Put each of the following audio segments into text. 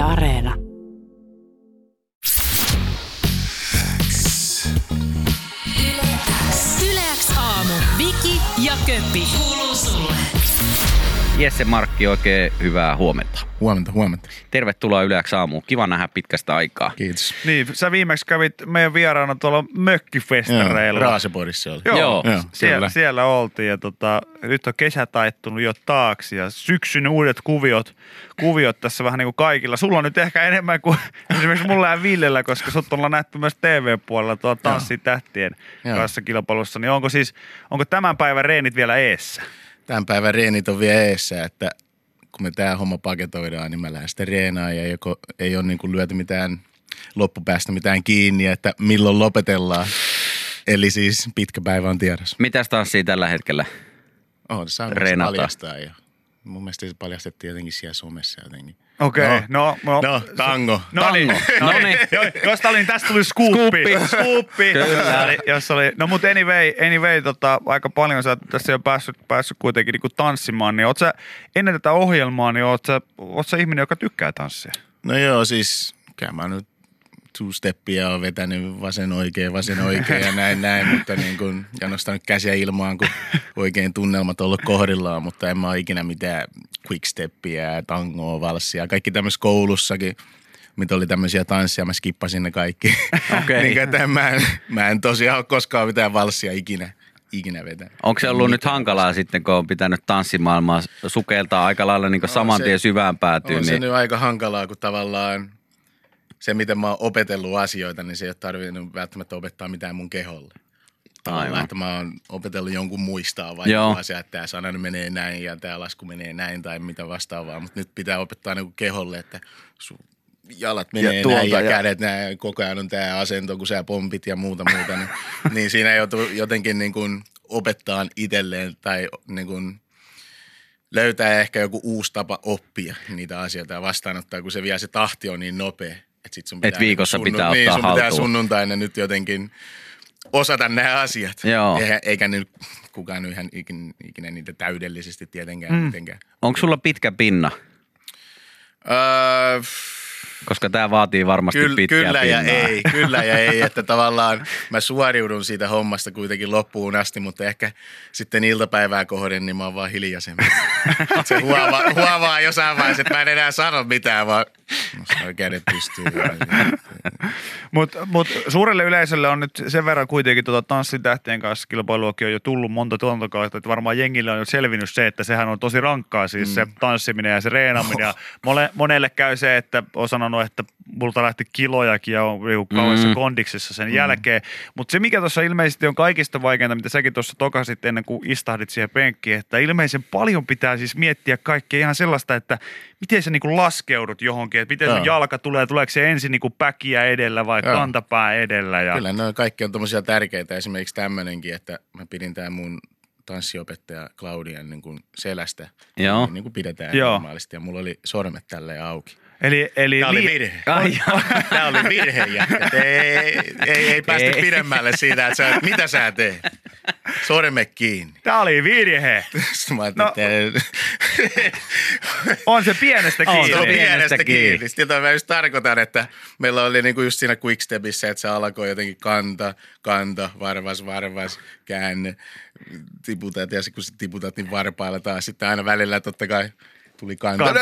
Yle Areena. Yleäks aamu. Viki ja Köppi. Jesse Markki, oikein hyvää huomenta. Huomenta, huomenta. Tervetuloa Yleäksi aamuun. Kiva nähdä pitkästä aikaa. Kiitos. Niin, sä viimeksi kävit meidän vieraana tuolla mökkifestareilla. Raasepodissa oli. Joo, Joo, Joo, siellä, siellä oltiin ja tota, nyt on kesä taittunut jo taakse ja syksyn uudet kuviot, kuviot tässä vähän niin kuin kaikilla. Sulla on nyt ehkä enemmän kuin esimerkiksi mulla ja Villellä, koska sut ollaan nähty myös TV-puolella tuolla Tanssitähtien Joo. kanssa kilpailussa. Niin onko siis, onko tämän päivän reenit vielä eessä? Tämän päivän reenit on vielä eessä, että kun me tämä homma paketoidaan, niin mä lähden sitten reenaan ja joko ei ole niin kuin lyöty mitään loppupäästä mitään kiinni, että milloin lopetellaan. Eli siis pitkä päivä on tiedossa. Mitäs tanssia tällä hetkellä? On saanut paljastaa ja mun mielestä se paljastettiin jotenkin siellä somessa jotenkin. Okei, okay, no, no, No, tango. No niin, no niin. Jos tää oli, niin tästä tuli skuuppi. Skuuppi. Kyllä. Jos oli, jos oli, no mutta anyway, anyway tota, aika paljon sä tässä jo päässyt, päässyt kuitenkin niinku tanssimaan, niin oot sä, ennen tätä ohjelmaa, niin oot sä, oot sä ihminen, joka tykkää tanssia? No joo, siis kyllä mä nyt two-steppia on vetänyt vasen oikein, vasen oikein ja näin näin, mutta niin kuin, ja nostanut käsiä ilmaan, kun oikein tunnelmat on ollut kohdillaan, mutta en mä ole ikinä mitään quicksteppiä, tangoa, valssia, kaikki tämmöisessä koulussakin, mitä oli tämmöisiä tanssia, mä skippasin ne kaikki. Okei. niin, että mä, en, mä en tosiaan ole koskaan mitään valssia ikinä, ikinä vetänyt. Onko se ollut nyt hankalaa sitten, kun on pitänyt tanssimaailmaa sukeltaa aika lailla niin saman se- tien syvään päätyyn? On se Niin, nyt aika hankalaa, kun tavallaan se, miten mä oon opetellut asioita, niin se ei ole tarvinnut välttämättä opettaa mitään mun keholle. Aivan. että mä oon opetellut jonkun muistaa vaikka asia, että tämä sana menee näin ja tämä lasku menee näin tai mitä vastaavaa. Mutta nyt pitää opettaa niinku keholle, että sun jalat menee ja tuolta näin ja, ja- kädet näin, koko ajan on tämä asento, kun sä pompit ja muuta muuta. Niin, niin siinä joutuu jotenkin niin kuin opettaa itselleen tai niin kuin löytää ehkä joku uusi tapa oppia niitä asioita ja vastaanottaa, kun se vielä se tahti on niin nopea. Että sit sun Et pitää viikossa niinku pitää niin, ottaa sun pitää sunnuntaina nyt jotenkin osata nämä asiat. Joo. Eikä, eikä nyt kukaan ihan ikinä, ikinä niitä täydellisesti tietenkään mm. mitenkään. onko sulla pitkä pinna? Öö, Koska tämä vaatii varmasti Kyllä, pitkää kyllä ja pinnaa. ei, kyllä ja ei, että tavallaan mä suoriudun siitä hommasta kuitenkin loppuun asti, mutta ehkä sitten iltapäivää kohden, niin mä oon vaan hiljaisempi. Se huomaa, huomaa jossain vaiheessa, että mä en enää sano mitään, vaan nostaa kädet pystyyn. Mutta mut suurelle yleisölle on nyt sen verran kuitenkin tota tanssitähtien kanssa kilpailuakin on jo tullut monta tuotantokautta, että varmaan jengille on jo selvinnyt se, että sehän on tosi rankkaa siis mm. se tanssiminen ja se reenaminen. Ja mole, monelle käy se, että on sanonut, että multa lähti kilojakin ja on niinku kauheassa Mm. kondiksessa sen mm. jälkeen. Mutta se, mikä tuossa ilmeisesti on kaikista vaikeinta, mitä säkin tuossa tokasit ennen kuin istahdit siihen penkkiin, että ilmeisen paljon pitää siis miettiä kaikkea ihan sellaista, että miten sä niinku laskeudut johonkin, että miten sun Joo. jalka tulee, tuleeko se ensin niinku päkiä edellä vai Joo. kantapää edellä. Ja... Kyllä ne kaikki on tommosia tärkeitä. Esimerkiksi tämmönenkin, että mä pidin tää mun tanssiopettaja Claudian niin kuin selästä. Joo. Niin kuin pidetään Joo. normaalisti. Ja mulla oli sormet tälleen auki. Eli, eli Tämä oli virhe. Ai, Tämä oli virhe, jätkät. Ei, ei, ei, ei päästy Ei. pidemmälle siitä, että sä, mitä sä teet? Sorme kiinni. Tämä oli virhe. Mä No, On se pienestä On kiinni. se se on pienestä pienestä kiinni. kiinni. Sitten mä just tarkoitan, että meillä oli niinku just siinä quickstepissä, että se alkoi jotenkin kanta, kanta, varvas, varvas, käänne, tiputat ja kun sä tiputat, niin varpailla taas. Sitten aina välillä totta kai tuli kanta. Kanta.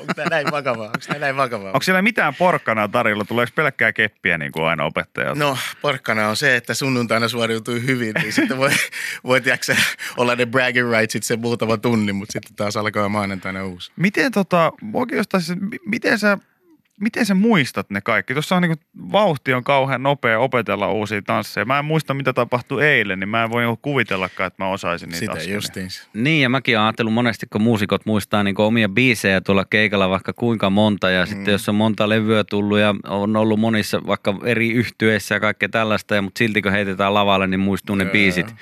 Onko tämä näin vakavaa? Onko tämä näin vakavaa? Onko siellä mitään porkkanaa tarjolla? Tuleeko pelkkää keppiä niin kuin aina opettajalta? No, porkkana on se, että sunnuntaina suoriutui hyvin, niin sitten voi, voi tiiäksä, olla ne bragging rightsit sen muutama tunnin, mutta sitten taas alkaa maanantaina uusi. Miten tota, oikeastaan siis, mi- miten sä, miten sä muistat ne kaikki? Tuossa on niin kuin, vauhti on kauhean nopea opetella uusia tansseja. Mä en muista, mitä tapahtui eilen, niin mä en voi niinku kuvitellakaan, että mä osaisin niitä Sitä askelia. justiinsa. Niin, ja mäkin olen ajatellut monesti, kun muusikot muistaa niin omia biisejä tuolla keikalla vaikka kuinka monta, ja sitten jos on monta levyä tullut ja on ollut monissa vaikka eri yhtyeissä ja kaikkea tällaista, ja, mutta silti kun heitetään lavalle, niin muistuu ne Joo. biisit.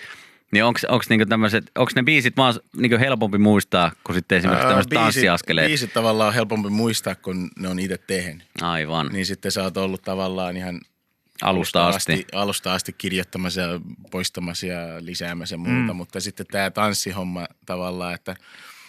Niin onks, onks niinku tämmöiset, onks ne biisit vaan niinku helpompi muistaa kuin sitten esimerkiksi tämmöiset biisit- tanssiaskeleet? Biisit tavallaan on helpompi muistaa, kun ne on itse tehnyt. Aivan, Niin sitten sä oot ollut tavallaan ihan alusta asti. alusta asti kirjoittamassa ja poistamassa ja lisäämässä ja muuta, Mm. mutta sitten tämä tanssihomma tavallaan, että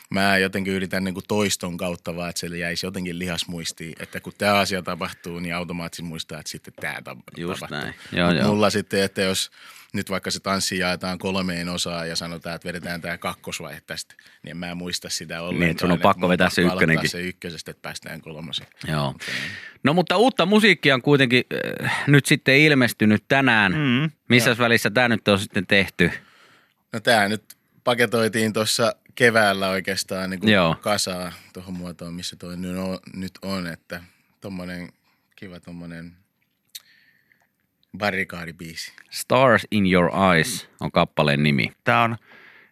mä jotenkin yritän niin kuin toiston kautta vaan, että se jäisi jotenkin lihasmuistiin, että kun tämä asia tapahtuu, niin automaattisesti muistaa, että sitten tämä tapahtuu. Just näin. Joo, Mut joo. mulla sitten, että jos nyt vaikka se tanssi jaetaan kolmeen osaan ja sanotaan, että vedetään tämä kakkosvaihe tästä, niin en mä muista sitä ollenkaan. Niin, sun on pakko vetää se ykkönenkin. se ykkösestä, että päästään kolmoseen. Joo. No mutta uutta musiikkia on kuitenkin äh, nyt sitten ilmestynyt tänään. Mm. Missä välissä tämä nyt on sitten tehty? No tämä nyt paketoitiin tuossa keväällä oikeastaan niin Joo. kuin kasaa tuohon muotoon, missä toi nyt on, nyt on että tommonen kiva tommonen barrikaadibiisi. Stars in Your Eyes on kappaleen nimi. Tämä on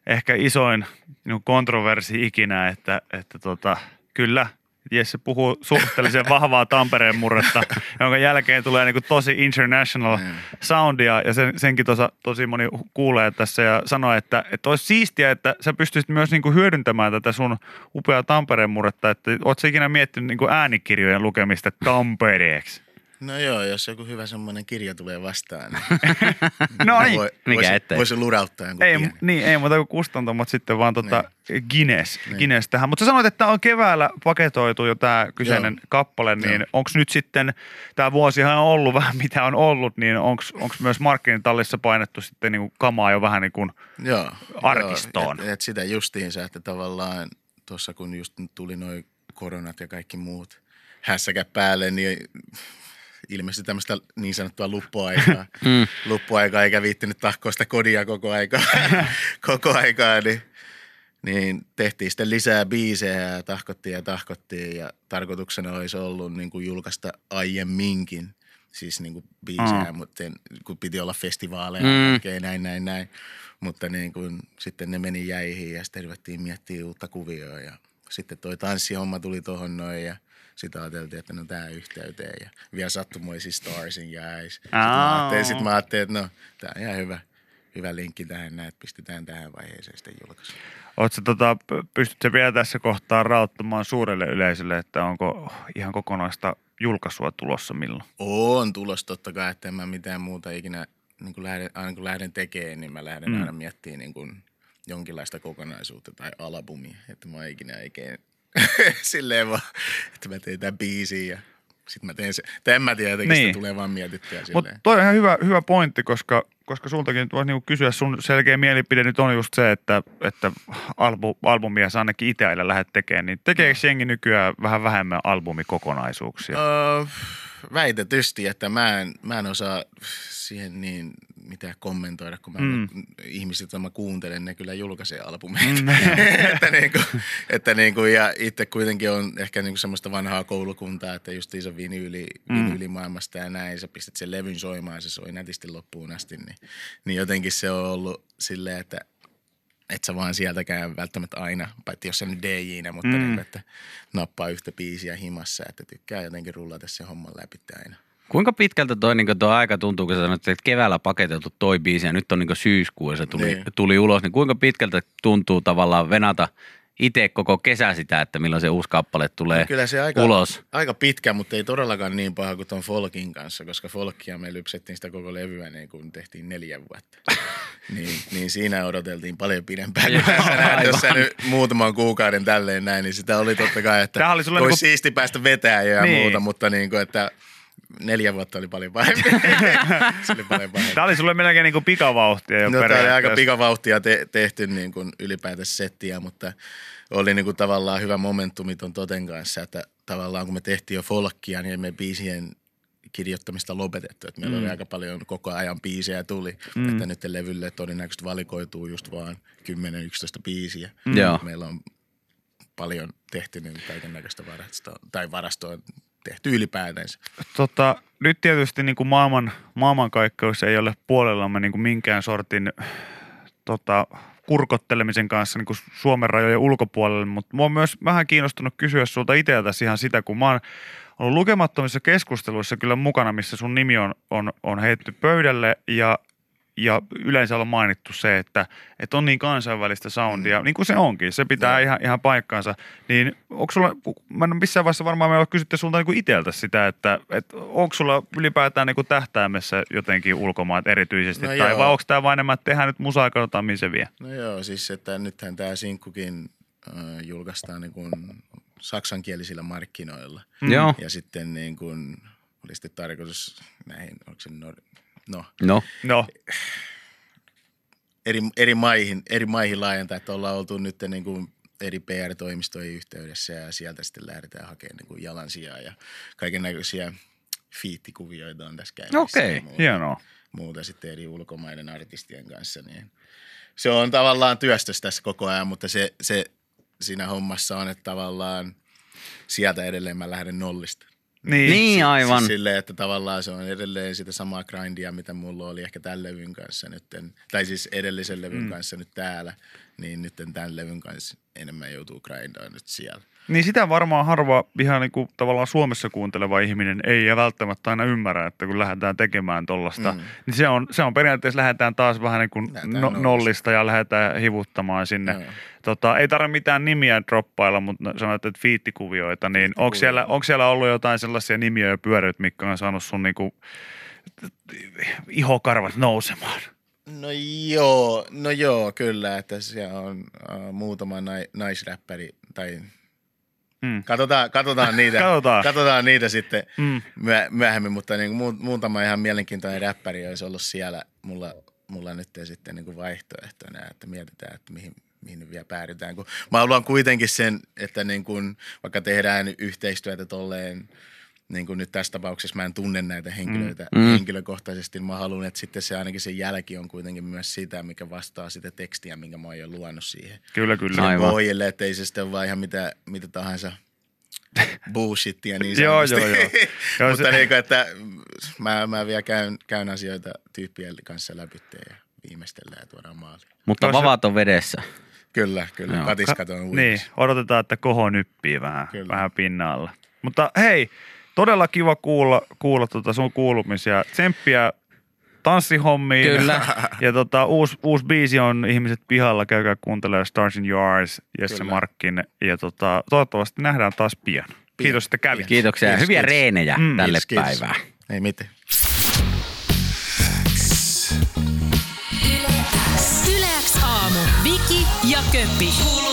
ehkä isoin niin kontroversi ikinä, että, että tota, kyllä Jesse puhuu suhteellisen vahvaa Tampereen murretta, jonka jälkeen tulee niin kuin tosi international Mm. soundia ja sen, senkin tosa, tosi moni kuulee tässä ja sanoo, että, että olisi siistiä, että sä pystyisit myös niin kuin hyödyntämään tätä sun upeaa Tampereen murretta, että oot sä ikinä miettinyt niin kuin äänikirjojen lukemista Tampereeksi? No joo, jos joku hyvä semmoinen kirja tulee vastaan, niin No niin. voi, Mikä voisi, ettei. voisi lurauttaa jonkun Ei, pienen. niin, ei muuta kuin kustantamat sitten, vaan tota Guinness, Niin. Guinness tähän. Mutta sä sanoit, että on keväällä paketoitu jo tämä kyseinen Joo. kappale, niin onko nyt sitten, tämä vuosihan on ollut vähän mitä on ollut, niin onko myös markkinitallissa painettu sitten niin kuin kamaa jo vähän niin kuin, Joo, arkistoon. Joo, et, et sitä justiinsa, että tavallaan tuossa kun just tuli noin koronat ja kaikki muut hässäkä päälle, niin ilmestyi tämmöistä niin sanottua luppuaikaa. Mm. luppuaikaa eikä viittinyt tahkoa sitä kodia koko aikaa, koko aikaa niin, niin tehtiin sitten lisää biisejä ja tahkottiin ja tahkottiin ja tarkoituksena olisi ollut niin kuin julkaista aiemminkin siis niin kuin biisejä, Mm. mutta kun piti olla festivaaleja Mm. okay, näin, näin, näin. Mutta niin kuin, sitten ne meni jäihin ja sitten ruvettiin miettimään uutta kuvioa ja sitten toi tanssihomma tuli tohon noin ja sitten ajateltiin, että no tää yhteyteen ja vielä sattumoisin Starsin jäis. Sitten mä ajattelin, sit mä ajattelin, että no tää on ihan hyvä, hyvä linkki tähän näin, että pistetään tähän vaiheeseen sitten julkaisuun. Oletko tota, pystytkö vielä tässä kohtaa rauttamaan suurelle yleisölle, että onko ihan kokonaista julkaisua tulossa milloin? On tulos totta kai, että en mä mitään muuta ikinä, niin kun lähden, aina kun lähden tekemään, niin mä lähden Mm. aina miettimään niin kun jonkinlaista kokonaisuutta tai albumia. Että mä ikinä oikein silleen vaan, että mä teen tämän biisin ja sitten mä teen se. Tai en mä tiedä, jotenkin Niin. sitä tulee vaan mietittyä Mutta silleen. toi on ihan hyvä, hyvä pointti, koska, koska sultakin voisi niinku kysyä, sun selkeä mielipide nyt on just se, että, että albu, albumia sä ainakin itse aina lähdet tekemään, niin tekeekö jengi nykyään vähän vähemmän albumikokonaisuuksia? Öö, väitetysti, että mä en, mä en osaa siihen niin mitä kommentoida, kun mä Mm. mm. ihmiset, joita mä kuuntelen, ne kyllä julkaisee albumeita. Mm. että niinku, että niinku, ja itse kuitenkin on ehkä niinku semmoista vanhaa koulukuntaa, että just iso vinyyli, Mm. vinyylimaailmasta ja näin, sä pistät sen levyn soimaan, se soi nätisti loppuun asti, niin, niin jotenkin se on ollut silleen, että et sä vaan sieltäkään välttämättä aina, paitsi jos sä nyt DJ-nä, mutta Mm. mm. niin, että nappaa yhtä biisiä himassa, että tykkää jotenkin rullata se homman läpi aina. Kuinka pitkältä toi, niin toi aika tuntuu, kun sä sanoit, että keväällä paketeltu toi biisi ja nyt on niin syyskuu ja se tuli, Niin. tuli ulos, niin kuinka pitkältä tuntuu tavallaan venata itse koko kesä sitä, että milloin se uusi kappale tulee No kyllä se aika, ulos? aika pitkä, mutta ei todellakaan niin paha kuin ton Folkin kanssa, koska Folkia me lypsettiin sitä koko levyä niin kuin tehtiin neljä vuotta. niin, niin, siinä odoteltiin paljon pidempään. Joo, jos sä nyt muutaman kuukauden tälleen näin, niin sitä oli totta kai, että Tämähän oli sulle olisi niinku- siisti päästä vetää ja Niin. muuta, mutta niin kuin, että neljä vuotta oli paljon pahempi. se oli paljon pahempi. Tämä oli sulle melkein niinku pikavauhtia jo No, tämä oli aika pikavauhtia te- tehty niin kuin ylipäätänsä settiä, mutta oli niin kuin tavallaan hyvä momentumi ton Toten kanssa, että tavallaan kun me tehtiin jo folkkia, niin me biisien kirjoittamista lopetettu. Että meillä Mm. oli aika paljon koko ajan biisejä tuli, Mm. että nyt levylle todennäköisesti valikoituu just vaan 10-11 biisiä. Mm. Meillä on paljon tehty niin kaiken näköistä varastoa, tai varastoa tehty ylipäätänsä. Tota, nyt tietysti niin kuin maailman, maailmankaikkeus ei ole puolellamme niin kuin minkään sortin tota, kurkottelemisen kanssa niin kuin Suomen rajojen ulkopuolelle, mutta mua on myös vähän kiinnostunut kysyä sulta itseltäsi ihan sitä, kun mä oon ollut lukemattomissa keskusteluissa kyllä mukana, missä sun nimi on, on, on heitetty pöydälle ja ja yleensä on mainittu se, että, että on niin kansainvälistä soundia, mm. niin kuin se onkin, se pitää ihan, ihan paikkaansa. Niin onko sulla, mä en missään vaiheessa varmaan me ole kysytty sulta niin itseltä sitä, että, että onko sulla ylipäätään niin kuin tähtäimessä jotenkin ulkomaat erityisesti, No tai joo. vai onko tämä vain enemmän, että tehdään nyt musaa ja katsotaan, mihin se vie? No joo, siis että nythän tämä sinkkukin julkaistaan niin kuin saksankielisillä markkinoilla. Mm. Ja sitten niin kuin, oli sitten tarkoitus näihin, onko se nor- no, No. No, eri, eri, maihin, eri maihin laajentaa, että ollaan oltu nyt niin kuin eri PR-toimistojen yhteydessä ja sieltä sitten lähdetään hakemaan niin kuin jalansijaa ja kaiken näköisiä fiittikuvioita on tässä käynnissä. Okei, ja muuta, hienoa. Muuta sitten eri ulkomaiden artistien kanssa, niin se on tavallaan työstös tässä koko ajan, mutta se, se siinä hommassa on, että tavallaan sieltä edelleen mä lähden nollista. Niin. Niin, aivan. Siis silleen, että tavallaan se on edelleen sitä samaa grindia, mitä mulla oli ehkä tämän levyn kanssa nyt, tai siis edellisen levyn mm. kanssa nyt täällä, niin nyt tämän levyn kanssa enemmän joutuu grindaan nyt siellä. Niin sitä varmaan harva ihan niin kuin tavallaan Suomessa kuunteleva ihminen ei ja välttämättä aina ymmärrä, että kun lähdetään tekemään tollasta, mm. niin se on, se on periaatteessa lähdetään taas vähän niin kuin no, nollista. nollista ja lähdetään hivuttamaan sinne. Joo. Tota, ei tarvitse mitään nimiä droppailla, mutta sanoit, että fiittikuvioita, niin onko siellä, onko siellä ollut jotain sellaisia nimiä ja pyöryt, mitkä on saanut sun niin kuin ihokarvat nousemaan? No joo, no joo, kyllä, että siellä on uh, muutama nai, naisräppäri, tai Mm. katsotaan, katsotaan niitä, Katsotaan. katsotaan niitä sitten Mm. myö- myöhemmin, mutta niin kuin muutama ihan mielenkiintoinen räppäri olisi ollut siellä mulla, mulla nyt sitten niin kuin vaihtoehtona, että mietitään, että mihin, mihin vielä päädytään. Kun mä haluan kuitenkin sen, että niin kuin, vaikka tehdään yhteistyötä tolleen, niin kuin nyt tässä tapauksessa mä en tunne näitä henkilöitä Mm. mm. Mm. henkilökohtaisesti, niin mä haluan, että sitten se ainakin se jälki on kuitenkin myös sitä, mikä vastaa sitä tekstiä, minkä mä oon jo luonut siihen Kyllä, kyllä. Aivan. Pohjille, ettei se sitten ole vaan ihan mitä, mitä tahansa bullshittia niin Joo, sanotusti. joo, joo. Joo, Mutta se- niin kuin, että mä, mä vielä käyn, käyn asioita tyyppien kanssa läpi ja viimeistellään ja tuodaan maaliin. Mutta No se- vavat on vedessä. Kyllä, kyllä. Joo. Katiskat on uudessa. Niin, odotetaan, että koho nyppii vähän, Kyllä. vähän pinnalla. Mutta hei, todella kiva kuulla, kuulla tuota sun kuulumisia. Tsemppiä tanssihommiin. Kyllä. Ja tota, uusi, uusi biisi on Ihmiset pihalla, käykää kuuntelemaan Stars in Yours, Jesse Kyllä. Markkin. Ja tota, toivottavasti nähdään taas pian. Kiitos, että kävit. Kiitoksia ja Kiitos, hyviä kiitos. reenejä Mm. tälle Kiitos, kiitos. päivään. Ei mitään. Yleäks aamu. Viki ja Köppi. Kuuluu.